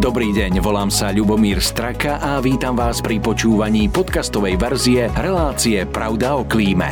Dobrý deň, volám sa Ľubomír Straka a vítam vás pri počúvaní podcastovej verzie relácie Pravda o klíme.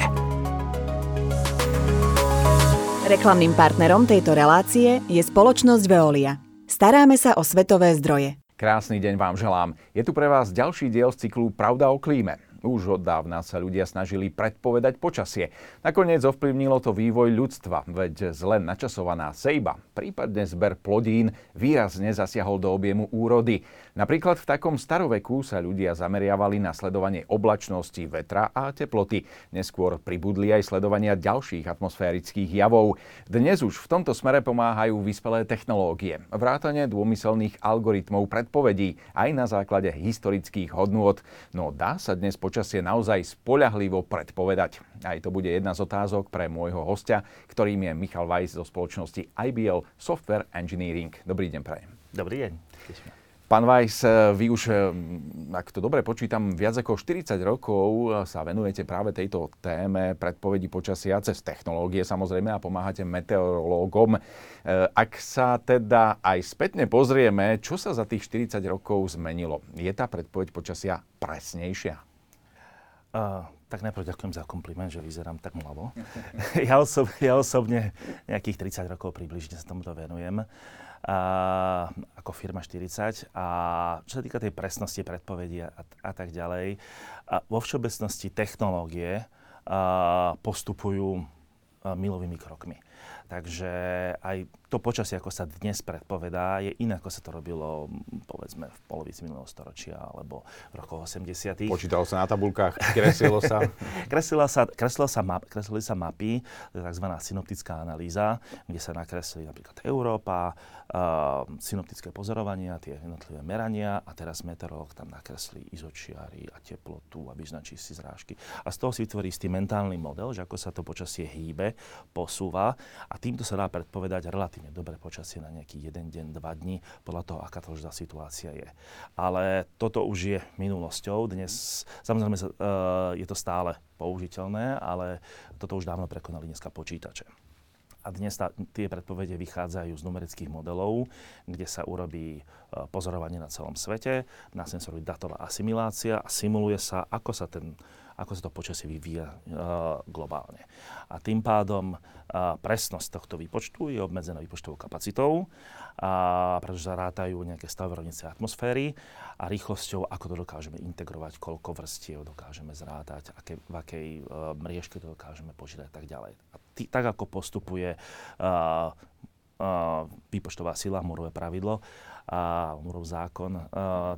Reklamným partnerom tejto relácie je spoločnosť Veolia. Staráme sa o svetové zdroje. Krásny deň vám želám. Je tu pre vás ďalší diel z cyklu Pravda o klíme. Už od dávna sa ľudia snažili predpovedať počasie. Nakoniec ovplyvnilo to vývoj ľudstva, veď zle načasovaná sejba, prípadne zber plodín, výrazne zasiahol do objemu úrody. Napríklad v takom staroveku sa ľudia zameriavali na sledovanie oblačnosti, vetra a teploty. Neskôr pribudli aj sledovania ďalších atmosférických javov. Dnes už v tomto smere pomáhajú vyspelé technológie. Vrátane dômyselných algoritmov predpovedí aj na základe historických hodnôt. No dá sa dnes počasie naozaj spoľahlivo predpovedať? Aj to bude jedna z otázok pre môjho hostia, ktorým je Michal Weiss zo spoločnosti IBL Software Engineering. Dobrý deň, prajem. Dobrý deň. Pán Weiss, eh, vy už, eh, ak to dobre počítam, viac ako 40 rokov eh, sa venujete práve tejto téme predpovedí počasia cez technológie samozrejme a pomáhate meteorológom. Ak sa teda aj spätne pozrieme, čo sa za tých 40 rokov zmenilo? Je tá predpoveď počasia presnejšia? Uh, tak najprv ďakujem za kompliment, že vyzerám tak mlavo. ja, osob, ja osobne nejakých 30 rokov približne sa tomuto venujem. Uh, ako firma 40. A čo sa týka tej presnosti predpovedí a, a tak ďalej, a vo všeobecnosti technológie a, postupujú a, milovými krokmi. Takže aj to počasie, ako sa dnes predpovedá, je iné, ako sa to robilo, povedzme, v polovici minulého storočia alebo v rokoch 80. Počítalo sa na tabulkách, kreslilo sa? kreslila sa, kreslila sa map, kreslili sa mapy, tzv. synoptická analýza, kde sa nakreslili napríklad Európa, uh, synoptické pozorovania, tie jednotlivé merania a teraz meteorológ tam nakreslí izočiary a teplotu a vyznačí si zrážky. A z toho si vytvorí istý mentálny model, že ako sa to počasie hýbe, posúva a týmto sa dá predpovedať relatívne dobré počasie na nejaký jeden deň, dva dní, podľa toho, aká to tá situácia je. Ale toto už je minulosťou. Dnes, samozrejme, uh, je to stále použiteľné, ale toto už dávno prekonali dneska počítače. A dnes tá, tie predpovede vychádzajú z numerických modelov, kde sa urobí uh, pozorovanie na celom svete, následne sa robí datová asimilácia a simuluje sa, ako sa ten ako sa to počasie vyvíja uh, globálne. A tým pádom uh, presnosť tohto výpočtu je obmedzená výpočtovou kapacitou, a pretože sa rátajú nejaké stavové rovnice atmosféry a rýchlosťou, ako to dokážeme integrovať, koľko vrstiev dokážeme zrátať, aké, v akej uh, mriežke to dokážeme počítať a tak ďalej. A tý, tak ako postupuje uh, uh, výpočtová sila, morové pravidlo, a Murov zákon,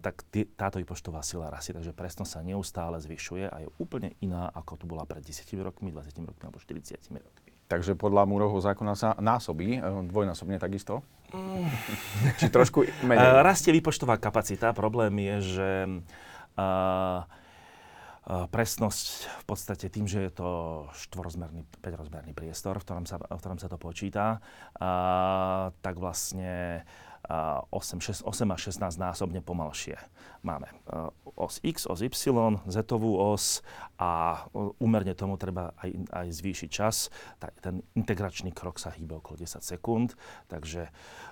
tak tý, táto výpočtová sila rastie, takže presnosť sa neustále zvyšuje a je úplne iná, ako tu bola pred 10 rokmi, 20 rokmi alebo 40 rokmi. Takže podľa Múrovho zákona sa násobí, e, dvojnásobne takisto? Mm. Či trošku menej? Uh, rastie výpočtová kapacita. Problém je, že uh, presnosť v podstate tým, že je to štvorozmerný, 5-rozmerný priestor, v ktorom sa, v ktorom sa to počíta, uh, tak vlastne 8, 6, 8 až 16 násobne pomalšie. Máme os X, os Y, Z os a úmerne tomu treba aj, aj zvýšiť čas. Ten integračný krok sa hýbe okolo 10 sekúnd, takže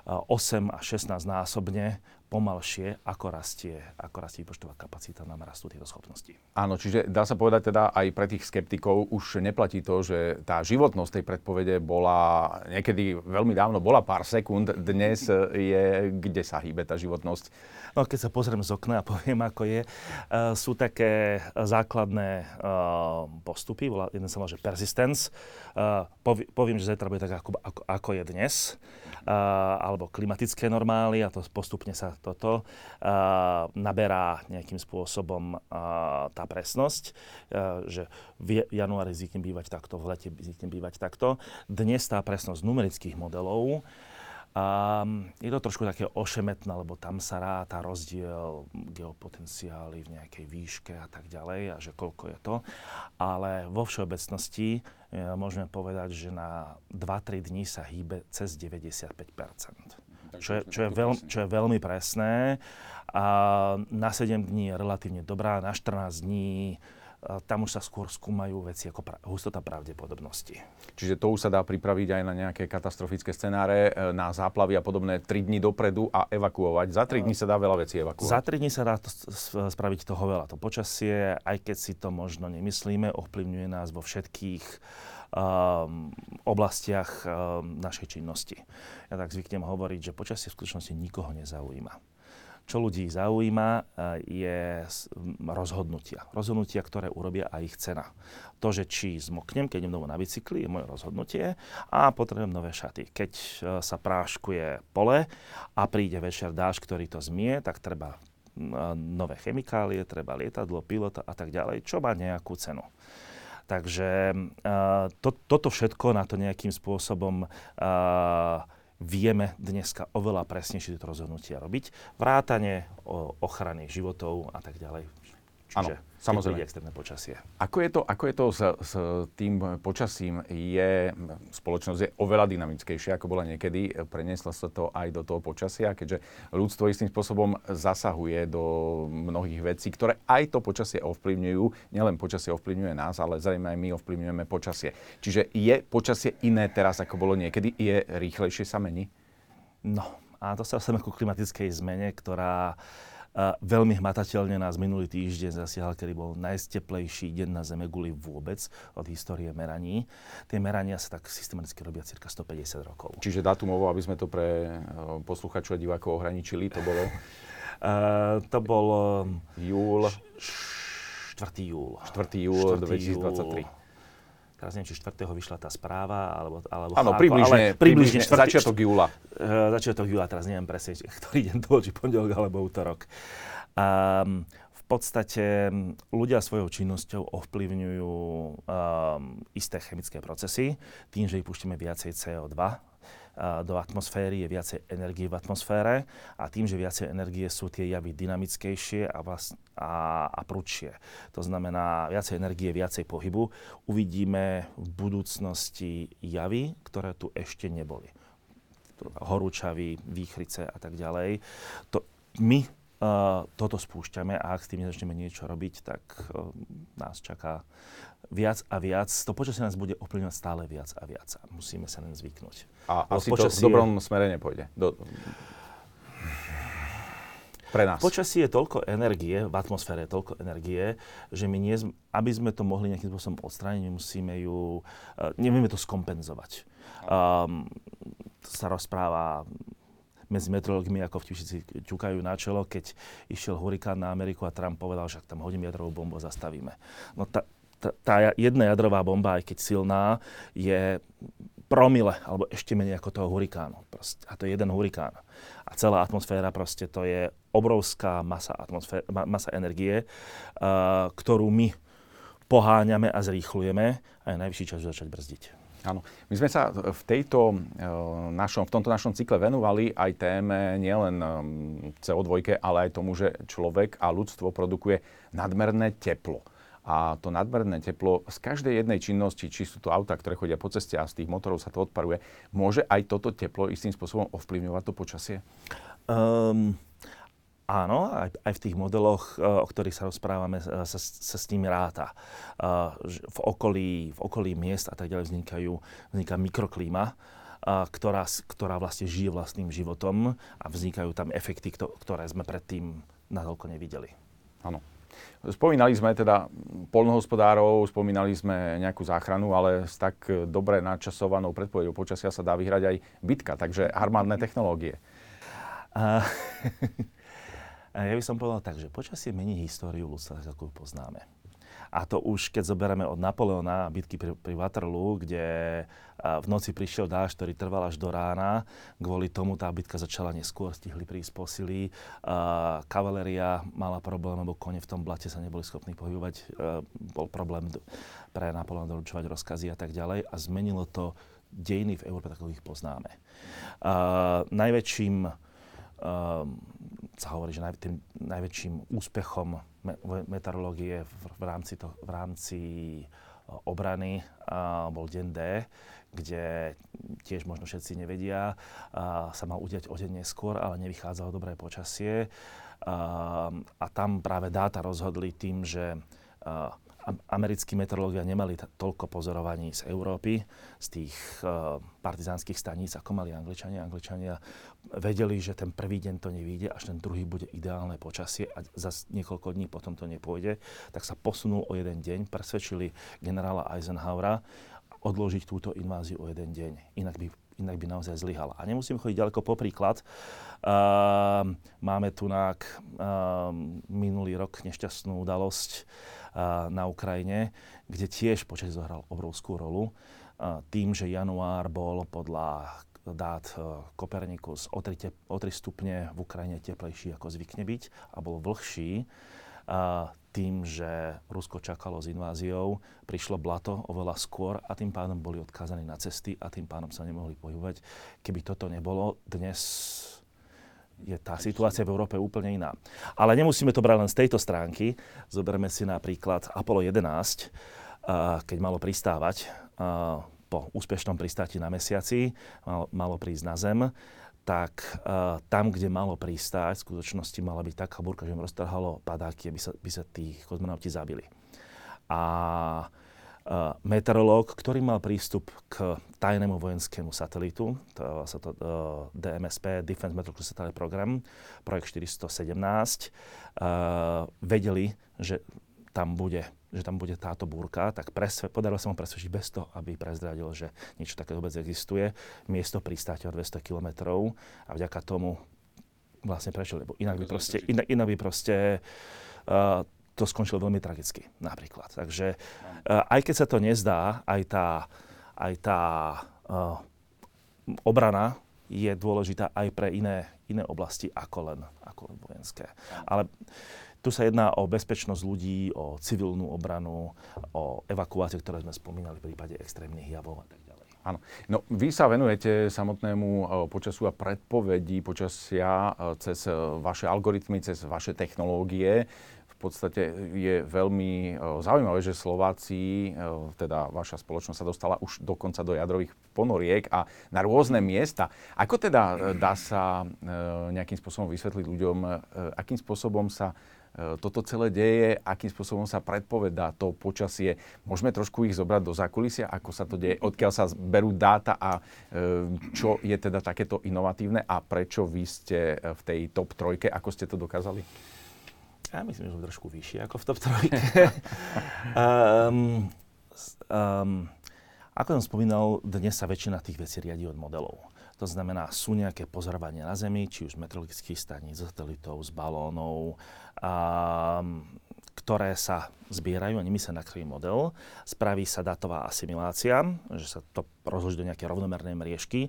8 až 16 násobne pomalšie, ako rastie, ako rastie výpočtová kapacita, nám rastú tieto schopnosti. Áno, čiže dá sa povedať teda aj pre tých skeptikov už neplatí to, že tá životnosť tej predpovede bola niekedy veľmi dávno, bola pár sekúnd, dnes je, kde sa hýbe tá životnosť? No keď sa pozriem z okna a poviem, ako je, uh, sú také základné uh, postupy, jeden sa volá, že persistence. Uh, poviem, že zajtra bude tak, ako, ako, ako je dnes alebo klimatické normály a to postupne sa toto naberá nejakým spôsobom tá presnosť, že v januári zvykne bývať takto, v lete zvykne bývať takto. Dnes tá presnosť numerických modelov Um, je to trošku také ošemetné, lebo tam sa ráta rozdiel geopotenciály v nejakej výške a tak ďalej a že koľko je to. Ale vo všeobecnosti e, môžeme povedať, že na 2-3 dní sa hýbe cez 95 čo je, čo, je veľ, čo je veľmi presné. A na 7 dní je relatívne dobrá, na 14 dní tam už sa skôr skúmajú veci ako pra- hustota pravdepodobnosti. Čiže to už sa dá pripraviť aj na nejaké katastrofické scenáre, e, na záplavy a podobné 3 dní dopredu a evakuovať. Za 3 dní sa dá veľa vecí evakuovať. Za 3 dní sa dá to, spraviť toho veľa. To počasie, aj keď si to možno nemyslíme, ovplyvňuje nás vo všetkých oblastiach um, našej činnosti. Ja tak zvyknem hovoriť, že počasie v skutočnosti nikoho nezaujíma čo ľudí zaujíma, e, je rozhodnutia. Rozhodnutia, ktoré urobia aj ich cena. To, že či zmoknem, keď idem domov na bicykli, je moje rozhodnutie a potrebujem nové šaty. Keď e, sa práškuje pole a príde večer dáž, ktorý to zmie, tak treba nové chemikálie, treba lietadlo, pilota a tak ďalej, čo má nejakú cenu. Takže uh, to, toto všetko na to nejakým spôsobom uh, vieme dneska oveľa presnejšie tieto rozhodnutia robiť. Vrátanie o ochrany životov a tak ďalej. Čiže ano, samozrejme. extrémne počasie. Ako je to, ako je to s, s tým počasím? Je, spoločnosť je oveľa dynamickejšia, ako bola niekedy. Prenieslo sa to aj do toho počasia, keďže ľudstvo istým spôsobom zasahuje do mnohých vecí, ktoré aj to počasie ovplyvňujú. Nielen počasie ovplyvňuje nás, ale zrejme aj my ovplyvňujeme počasie. Čiže je počasie iné teraz, ako bolo niekedy? Je rýchlejšie sa mení? No, a to sa k klimatickej zmene, ktorá veľmi hmatateľne nás minulý týždeň zasiahal, kedy bol najsteplejší deň na Zeme guli vôbec od histórie meraní. Tie merania sa tak systematicky robia cirka 150 rokov. Čiže datumovo, aby sme to pre e, posluchačov a divákov ohraničili, to bolo? uh, to bol... Júl. 4. júl. 4. júl 2023. Júl teraz neviem, či 4. vyšla tá správa, alebo... alebo Áno, približne, ale približne, približne začiatok júla. Uh, začiatok júla, teraz neviem presne, ktorý deň to bol, či pondelok alebo útorok. Um, v podstate ľudia svojou činnosťou ovplyvňujú um, isté chemické procesy tým, že ich púštime viacej CO2 do atmosféry, je viacej energie v atmosfére a tým, že viacej energie sú tie javy dynamickejšie a, vlast, a, a prudšie. To znamená viacej energie, viacej pohybu. Uvidíme v budúcnosti javy, ktoré tu ešte neboli. Horúčavy, výchrice a tak ďalej. To, my uh, toto spúšťame a ak s tým nezačneme niečo robiť, tak uh, nás čaká viac a viac. To počasie nás bude ovplyvňovať stále viac a viac a musíme sa len zvyknúť. A asi počasie... to v dobrom smere nepôjde. Do... Pre nás. Počasie je toľko energie, v atmosfére je toľko energie, že my nie, aby sme to mohli nejakým spôsobom odstrániť, musíme ju, uh, nevieme to skompenzovať. Um, sa rozpráva medzi meteorológmi, ako v si ťukajú na čelo, keď išiel hurikán na Ameriku a Trump povedal, že tam hodím jadrovú bombu zastavíme. No tá, tá, tá jedna jadrová bomba, aj keď silná, je promile, alebo ešte menej ako toho hurikánu. Proste. A to je jeden hurikán. A celá atmosféra proste to je obrovská masa, atmosfér, masa energie, uh, ktorú my poháňame a zrýchlujeme a je najvyšší čas začať brzdiť. Áno. My sme sa v, tejto, e, našom, v tomto našom cykle venovali aj téme nielen e, CO2, ale aj tomu, že človek a ľudstvo produkuje nadmerné teplo. A to nadmerné teplo z každej jednej činnosti, či sú to autá, ktoré chodia po ceste a z tých motorov sa to odparuje, môže aj toto teplo istým spôsobom ovplyvňovať to počasie? Um, Áno, aj, aj v tých modeloch, eh, o ktorých sa rozprávame, sa, sa s nimi ráta. Eh, v okolí, v okolí miest a tak ďalej vznikajú, vzniká mikroklíma, eh, ktorá, ktorá vlastne žije vlastným životom a vznikajú tam efekty, ktoré sme predtým natoľko nevideli. Áno. Spomínali sme teda polnohospodárov, spomínali sme nejakú záchranu, ale s tak dobre načasovanou predpovedou počasia sa dá vyhrať aj bitka, takže armádne technológie. Uh, Ja by som povedal tak, že počasie mení históriu ľudstva, tak ako ju poznáme. A to už keď zoberieme od Napoleona bitky pri, pri Waterloo, kde v noci prišiel dáž, ktorý trval až do rána. Kvôli tomu tá bitka začala neskôr, stihli prísť posily. Kavaleria mala problém, lebo kone v tom blate sa neboli schopní pohybovať. Bol problém pre Napoleona doručovať rozkazy a tak ďalej. A zmenilo to dejiny v Európe, tak ich poznáme. najväčším sa hovorí, že naj, tým najväčším úspechom me, meteorológie v, v, rámci to, v rámci uh, obrany uh, bol deň D, kde tiež možno všetci nevedia, uh, sa mal udiať o deň neskôr, ale nevychádzalo dobré počasie. Uh, a tam práve dáta rozhodli tým, že americkí meteorológia nemali t- toľko pozorovaní z Európy, z tých uh, partizánskych staníc, ako mali Angličania. Angličania vedeli, že ten prvý deň to nevíde, až ten druhý bude ideálne počasie a za niekoľko dní potom to nepôjde, tak sa posunul o jeden deň, presvedčili generála Eisenhowera odložiť túto inváziu o jeden deň. Inak by inak by naozaj zlyhala. A nemusím chodiť ďaleko po príklad. Uh, máme tu na uh, minulý rok nešťastnú udalosť na Ukrajine, kde tiež počas zohral obrovskú rolu. Tým, že január bol podľa dát uh, Kopernikus o 3, o 3 stupne v Ukrajine teplejší ako zvykne byť a bol vlhší, tým, že Rusko čakalo s inváziou, prišlo blato oveľa skôr a tým pádom boli odkázaní na cesty a tým pádom sa nemohli pohybovať. Keby toto nebolo, dnes je tá situácia v Európe úplne iná. Ale nemusíme to brať len z tejto stránky. Zoberme si napríklad Apollo 11, keď malo pristávať po úspešnom pristáti na mesiaci, malo prísť na Zem tak uh, tam, kde malo pristáť, v skutočnosti mala byť taká búrka, že im roztrhalo padáky, aby sa, by sa tí kozmonauti zabili. A meteorológ, ktorý mal prístup k tajnému vojenskému satelitu, to sa to uh, DMSP, Defense Meteorological Satellite Program, projekt 417, uh, vedeli, že tam bude že tam bude táto búrka, tak presve, podarilo sa mu presvedčiť bez toho, aby prezradil, že niečo také vôbec existuje. Miesto pristáte o 200 km a vďaka tomu vlastne prešiel, lebo inak by proste, inak, inak by proste uh, to skončilo veľmi tragicky napríklad. Takže uh, aj keď sa to nezdá, aj tá, aj tá uh, obrana je dôležitá aj pre iné, iné oblasti ako len, ako len vojenské. Ale tu sa jedná o bezpečnosť ľudí, o civilnú obranu, o evakuáciu, ktoré sme spomínali v prípade extrémnych javov a tak ďalej. Áno. No, vy sa venujete samotnému e, počasu a predpovedí počasia cez vaše algoritmy, cez vaše technológie. Podstate je veľmi zaujímavé, že Slováci, teda vaša spoločnosť sa dostala už dokonca do jadrových ponoriek a na rôzne miesta. Ako teda dá sa nejakým spôsobom vysvetliť ľuďom, akým spôsobom sa E, toto celé deje, akým spôsobom sa predpovedá to počasie. Môžeme trošku ich zobrať do zákulisia, ako sa to deje, odkiaľ sa berú dáta a e, čo je teda takéto inovatívne a prečo vy ste v tej top trojke, ako ste to dokázali? Ja myslím, že sme trošku vyššie ako v top trojke. um, um, ako som spomínal, dnes sa väčšina tých vecí riadi od modelov. To znamená, sú nejaké pozorovania na Zemi, či už z meteorologických staníc, z satelitov, z balónov, a, ktoré sa zbierajú a nimi sa nakryje model. Spraví sa datová asimilácia, že sa to rozloží do nejaké rovnomernej mriežky.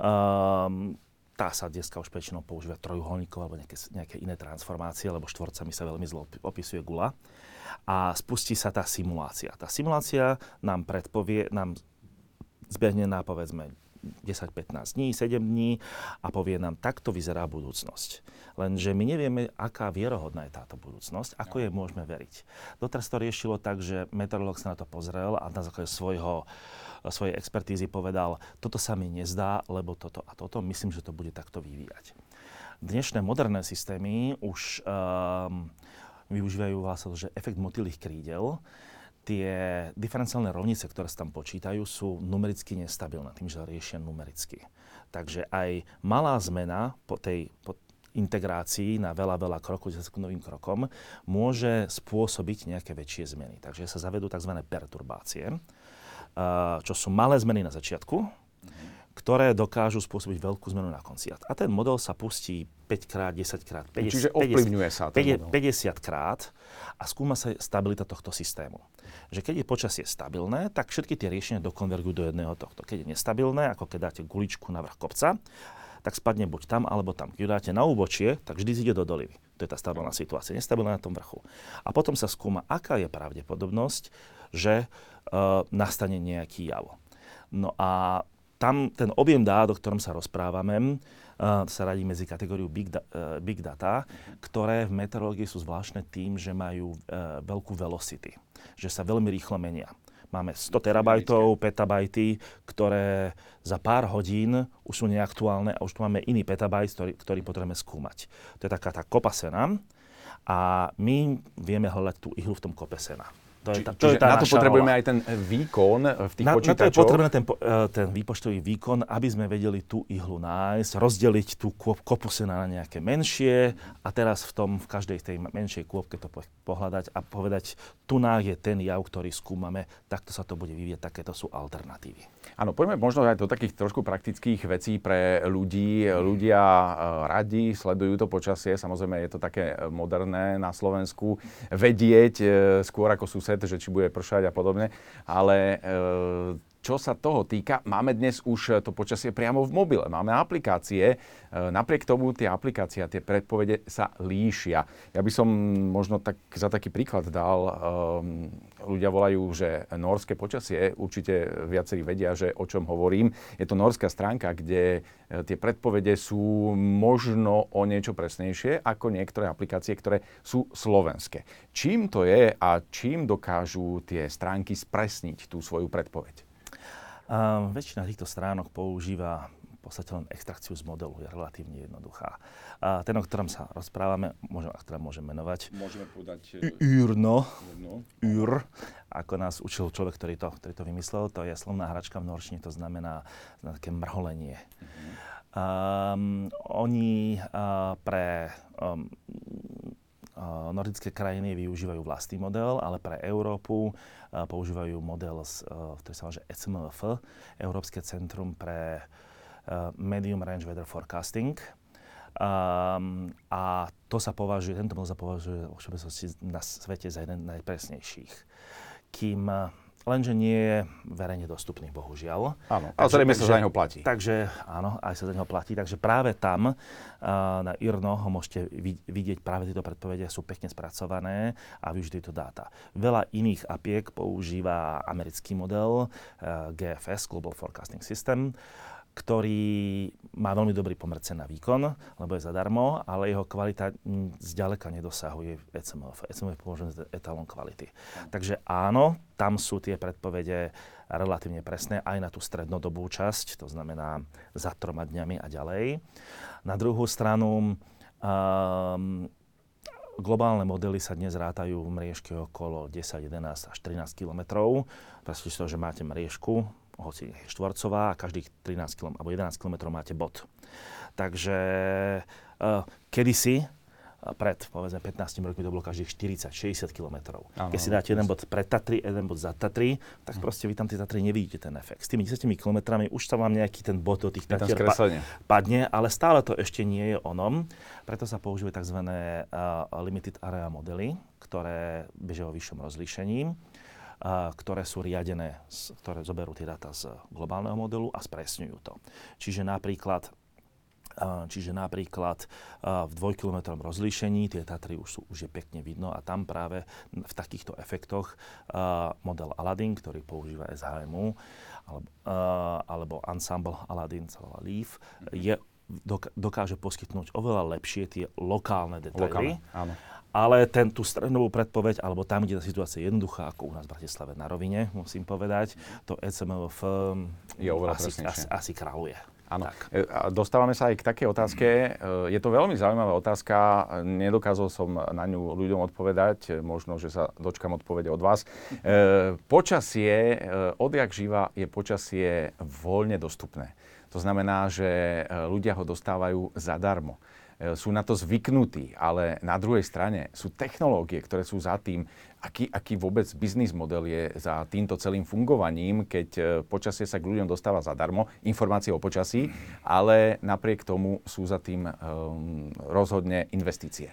Um, tá sa dneska už väčšinou používa trojuholníkov alebo nejaké, nejaké iné transformácie, lebo štvorcami sa veľmi zlo opisuje gula. A spustí sa tá simulácia. Tá simulácia nám predpovie, nám zbehne na povedzme 10-15 dní, 7 dní a povie nám, takto vyzerá budúcnosť. Lenže my nevieme, aká vierohodná je táto budúcnosť, ako jej môžeme veriť. Doteraz to riešilo tak, že meteorológ sa na to pozrel a na základe svojho svojej expertízy povedal, toto sa mi nezdá, lebo toto a toto, myslím, že to bude takto vyvíjať. Dnešné moderné systémy už um, využívajú vlastne, že efekt motýlých krídel, tie diferenciálne rovnice, ktoré sa tam počítajú, sú numericky nestabilné, tým, že riešia numericky. Takže aj malá zmena po tej po integrácii na veľa, veľa krokov, sekundovým krokom, môže spôsobiť nejaké väčšie zmeny. Takže sa zavedú tzv. perturbácie, čo sú malé zmeny na začiatku, ktoré dokážu spôsobiť veľkú zmenu na konci. A ten model sa pustí 5 krát, 10 krát, 50, Čiže ovplyvňuje sa ten 50, 50 krát a skúma sa stabilita tohto systému. Že keď je počasie stabilné, tak všetky tie riešenia dokonvergujú do jedného tohto. Keď je nestabilné, ako keď dáte guličku na vrch kopca, tak spadne buď tam alebo tam. Keď dáte na úbočie, tak vždy zíde do dolivy. To je tá stabilná situácia, nestabilná na tom vrchu. A potom sa skúma, aká je pravdepodobnosť, že uh, nastane nejaký jav. No a tam ten objem dát, o ktorom sa rozprávame, uh, sa radí medzi kategóriu big, da, uh, big data, ktoré v meteorológii sú zvláštne tým, že majú uh, veľkú velocity, že sa veľmi rýchlo menia. Máme 100 terabajtov, petabajty, ktoré za pár hodín už sú neaktuálne a už tu máme iný petabajt, ktorý, ktorý potrebujeme skúmať. To je taká tá kopa sena a my vieme hľadať tú ihlu v tom kope sena. To je tá, to čiže je tá na to potrebujeme rola. aj ten výkon v tých na, na to je počítačoch. potrebné ten, eh, ten výpočtový výkon, aby sme vedeli tú ihlu nájsť, rozdeliť tú kôp, kopu sena na nejaké menšie a teraz v tom, v každej tej menšej kôpke to po- pohľadať a povedať, tu je ten jav, ktorý skúmame, takto sa to bude vyvieť, takéto sú alternatívy. Áno, poďme možno aj do takých trošku praktických vecí pre ľudí. Ľudia e, radi sledujú to počasie, samozrejme je to také e, moderné na Slovensku, vedieť e, skôr ako sused, že či bude pršať a podobne, ale e, čo sa toho týka, máme dnes už to počasie priamo v mobile, máme aplikácie, e, napriek tomu tie aplikácie a tie predpovede sa líšia. Ja by som možno tak, za taký príklad dal, um, ľudia volajú, že norské počasie, určite viacerí vedia, že o čom hovorím. Je to norská stránka, kde e, tie predpovede sú možno o niečo presnejšie ako niektoré aplikácie, ktoré sú slovenské. Čím to je a čím dokážu tie stránky spresniť tú svoju predpoveď? A väčšina týchto stránok používa v podstate len extrakciu z modelu, je relatívne jednoduchá. A ten, o ktorom sa rozprávame, môžem, a ktorá môžem menovať, Môžeme povedať... Urno, No. Ur, ako nás učil človek, ktorý to, ktorý to vymyslel, to je slovná hračka v norčine, to znamená, znamená také mrholenie. Um, oni uh, pre um, nordické krajiny využívajú vlastný model, ale pre Európu používajú model, uh, ktorý sa volá ECMF, Európske centrum pre uh, Medium Range Weather Forecasting. Um, a to sa považuje, tento model sa považuje vo všeobecnosti na svete za jeden z najpresnejších. Kým lenže nie je verejne dostupný, bohužiaľ. Áno, ale zrejme sa za neho platí. Takže áno, aj sa za neho platí. Takže práve tam uh, na IRNO ho môžete vid- vidieť, práve tieto predpovede sú pekne spracované a využiť tieto dáta. Veľa iných apiek používa americký model uh, GFS, Global Forecasting System, ktorý má veľmi dobrý pomer cena výkon, lebo je zadarmo, ale jeho kvalita zďaleka nedosahuje ECMF. ECMF je považovaný za etalon kvality. Takže áno, tam sú tie predpovede relatívne presné aj na tú strednodobú časť, to znamená za troma dňami a ďalej. Na druhú stranu, um, globálne modely sa dnes rátajú v mriežke okolo 10, 11 až 13 km. Predstavte si to, že máte mriežku, hoci štvorcová a každých 13 km alebo 11 km máte bod. Takže uh, kedysi, uh, pred povedzme 15 rokmi to bolo každých 40-60 km. Keď si dáte jeden bod pred Tatry, jeden bod za Tatry, tak proste vy tam tie Tatry nevidíte ten efekt. S tými 10 km už sa vám nejaký ten bod do tých tam Tatier pa- padne, ale stále to ešte nie je onom. Preto sa používajú tzv. Uh, limited area modely, ktoré bežia vo vyššom rozlíšení, ktoré sú riadené, ktoré zoberú tie dáta z globálneho modelu a spresňujú to. Čiže napríklad Čiže napríklad v dvojkilometrom rozlíšení tie Tatry už, sú, už je pekne vidno a tam práve v takýchto efektoch model Aladdin, ktorý používa SHMU, alebo, alebo Ensemble Aladdin, volá Leaf, je, dokáže poskytnúť oveľa lepšie tie lokálne detaily. Lokálne, áno. Ale ten, tú strednovú predpoveď, alebo tam, kde tá situácia je jednoduchá, ako u nás v Bratislave na rovine, musím povedať, to E ECMLF Je asi, asi, asi kráľuje. Áno. Tak. E, Dostávame sa aj k takej otázke. E, Je to veľmi zaujímavá otázka. Nedokázal som na ňu ľuďom odpovedať. E, Možno, že sa dočkam odpovede od vás. Počasie, odjak živa je počasie voľne dostupné. To znamená, že ľudia ho dostávajú zadarmo. E, Sú na to zvyknutí, ale na druhej strane sú technológie, ktoré sú za tým, aký, aký vôbec biznis model je za týmto celým fungovaním, keď e, počasie sa k ľuďom dostáva zadarmo, informácie o počasí, ale napriek tomu sú za tým um, rozhodne investície.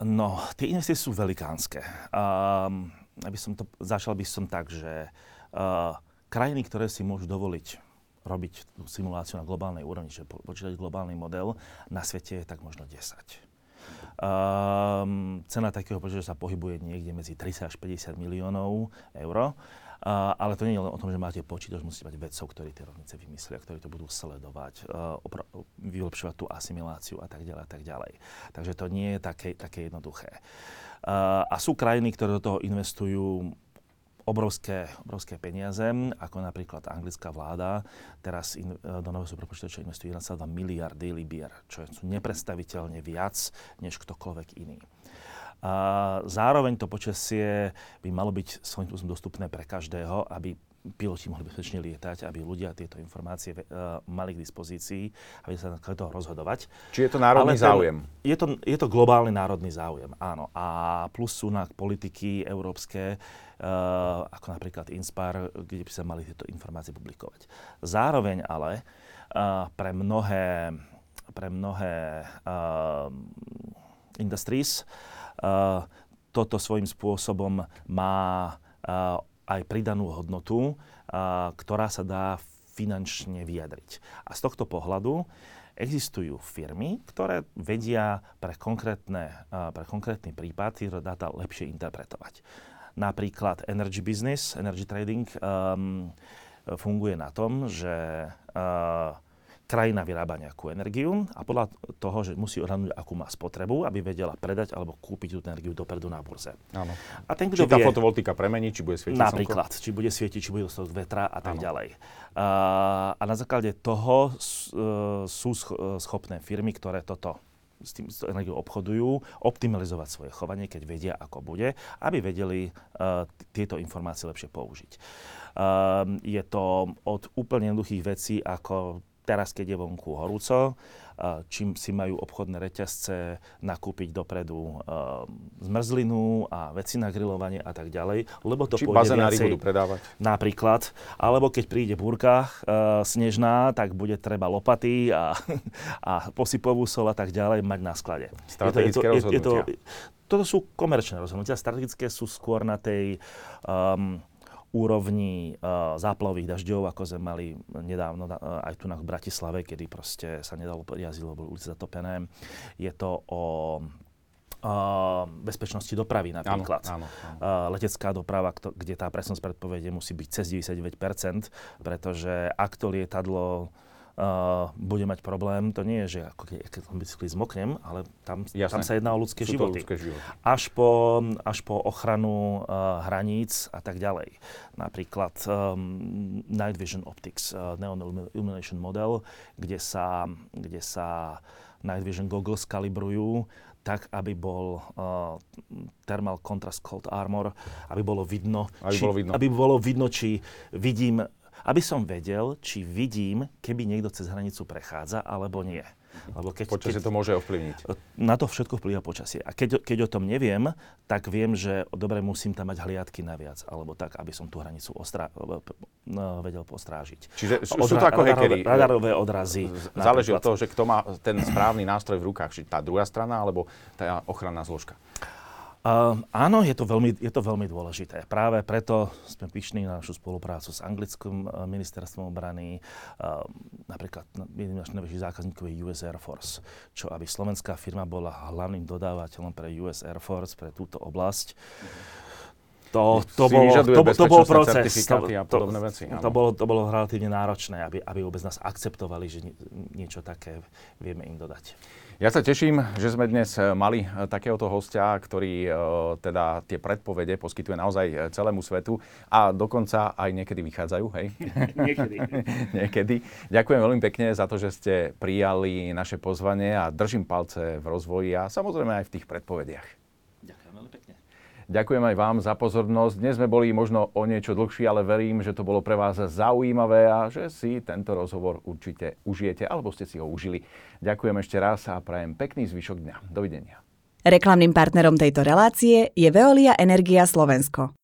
No, tie investície sú velikánske. Um, aby som to, začal by som tak, že uh, krajiny, ktoré si môžu dovoliť robiť tú simuláciu na globálnej úrovni, čiže po- počítať globálny model, na svete je tak možno 10. Um, cena takého počítača sa pohybuje niekde medzi 30 až 50 miliónov eur. Uh, ale to nie je len o tom, že máte počítač, musíte mať vedcov, ktorí tie rovnice vymyslia, ktorí to budú sledovať, uh, opra- vylepšovať tú asimiláciu a tak ďalej a tak ďalej. Takže to nie je také, také jednoduché. Uh, a sú krajiny, ktoré do toho investujú obrovské, obrovské peniaze, ako napríklad anglická vláda teraz in, do nového superpočítača investuje 1,2 miliardy libier, čo sú nepredstaviteľne viac než ktokoľvek iný. A zároveň to počasie by malo byť svojím spôsobom dostupné pre každého, aby piloti mohli bezpečne lietať, aby ľudia tieto informácie uh, mali k dispozícii, aby sa na toho rozhodovať. Či je to národný Ale ten, záujem? Je to, je to globálny národný záujem, áno. A plus sú na politiky európske, ako napríklad Inspire, kde by sa mali tieto informácie publikovať. Zároveň ale uh, pre mnohé, pre mnohé uh, industries toto svojím spôsobom má aj pridanú hodnotu, ktorá sa dá finančne vyjadriť. A z tohto pohľadu existujú firmy, ktoré vedia pre, konkrétne, pre konkrétny prípad tieto dáta lepšie interpretovať. Napríklad energy business, energy trading um, funguje na tom, že uh, krajina vyrába nejakú energiu a podľa toho, že musí odhadnúť, akú má spotrebu, aby vedela predať alebo kúpiť tú energiu dopredu na burze. Áno. A ten, či tá vie, fotovoltika premení, či bude svietiť Napríklad, slnko? či bude svietiť, či bude dostať vetra a tak Áno. ďalej. Uh, a na základe toho uh, sú schopné firmy, ktoré toto s tým energiou obchodujú, optimalizovať svoje chovanie, keď vedia, ako bude, aby vedeli uh, tieto informácie lepšie použiť. Uh, je to od úplne jednoduchých vecí, ako teraz, keď je vonku horúco, čím si majú obchodné reťazce nakúpiť dopredu zmrzlinu a veci na grilovanie a tak ďalej, lebo to Či pôjde viacej, budú predávať. Napríklad. Alebo keď príde búrka uh, snežná, tak bude treba lopaty a, a posypovú sol a tak ďalej mať na sklade. Strategické je to, je to, rozhodnutia. Je to, toto sú komerčné rozhodnutia. Strategické sú skôr na tej um, úrovni uh, záplavových dažďov, ako sme mali nedávno uh, aj tu na Bratislave, kedy proste sa nedalo jazdiť, lebo ulice zatopené. Je to o Uh, bezpečnosti dopravy napríklad. Áno, áno, áno. Uh, letecká doprava, kto, kde tá presnosť predpovede musí byť cez 99%, pretože ak to lietadlo uh, bude mať problém. To nie je, že ako keď, bicykli zmoknem, ale tam, tam sa jedná o ľudské Sú životy. ľudské životy. Až po, až po ochranu uh, hraníc a tak ďalej. Napríklad um, Night Vision Optics, uh, Neon Illumination Model, kde sa, kde sa Night Vision goggles kalibrujú tak, aby bol uh, Thermal Contrast Cold Armor, aby bolo vidno, aby, či, bolo vidno. aby bolo vidno, či vidím aby som vedel, či vidím, keby niekto cez hranicu prechádza, alebo nie. Lebo keď, počasie keď, to môže ovplyvniť. Na to všetko vplyva počasie. A keď, keď o tom neviem, tak viem, že dobre musím tam mať hliadky naviac, alebo tak, aby som tú hranicu ostrá, no, vedel postrážiť. Čiže sú, Odra- sú to ako hackeri. Radarové odrazy. Záleží od toho, že kto má ten správny nástroj v rukách, či tá druhá strana, alebo tá ochranná zložka. Uh, áno, je to, veľmi, je to veľmi dôležité. Práve preto sme pyšní na našu spoluprácu s anglickým uh, ministerstvom obrany. Uh, napríklad jedným z najväčších zákazníkov je US Air Force, čo aby slovenská firma bola hlavným dodávateľom pre US Air Force, pre túto oblasť. To, to, bolo, to, to bol proces. To, a podobné veci. To, to, bolo, to bolo relatívne náročné, aby, aby vôbec nás akceptovali, že niečo také vieme im dodať. Ja sa teším, že sme dnes eh, mali eh, takéhoto hostia, ktorý eh, teda tie predpovede poskytuje naozaj celému svetu a dokonca aj niekedy vychádzajú, hej? niekedy. niekedy. Ďakujem veľmi pekne za to, že ste prijali naše pozvanie a držím palce v rozvoji a samozrejme aj v tých predpovediach. Ďakujem aj vám za pozornosť. Dnes sme boli možno o niečo dlhší, ale verím, že to bolo pre vás zaujímavé a že si tento rozhovor určite užijete alebo ste si ho užili. Ďakujem ešte raz a prajem pekný zvyšok dňa. Dovidenia. Reklamným partnerom tejto relácie je Veolia Energia Slovensko.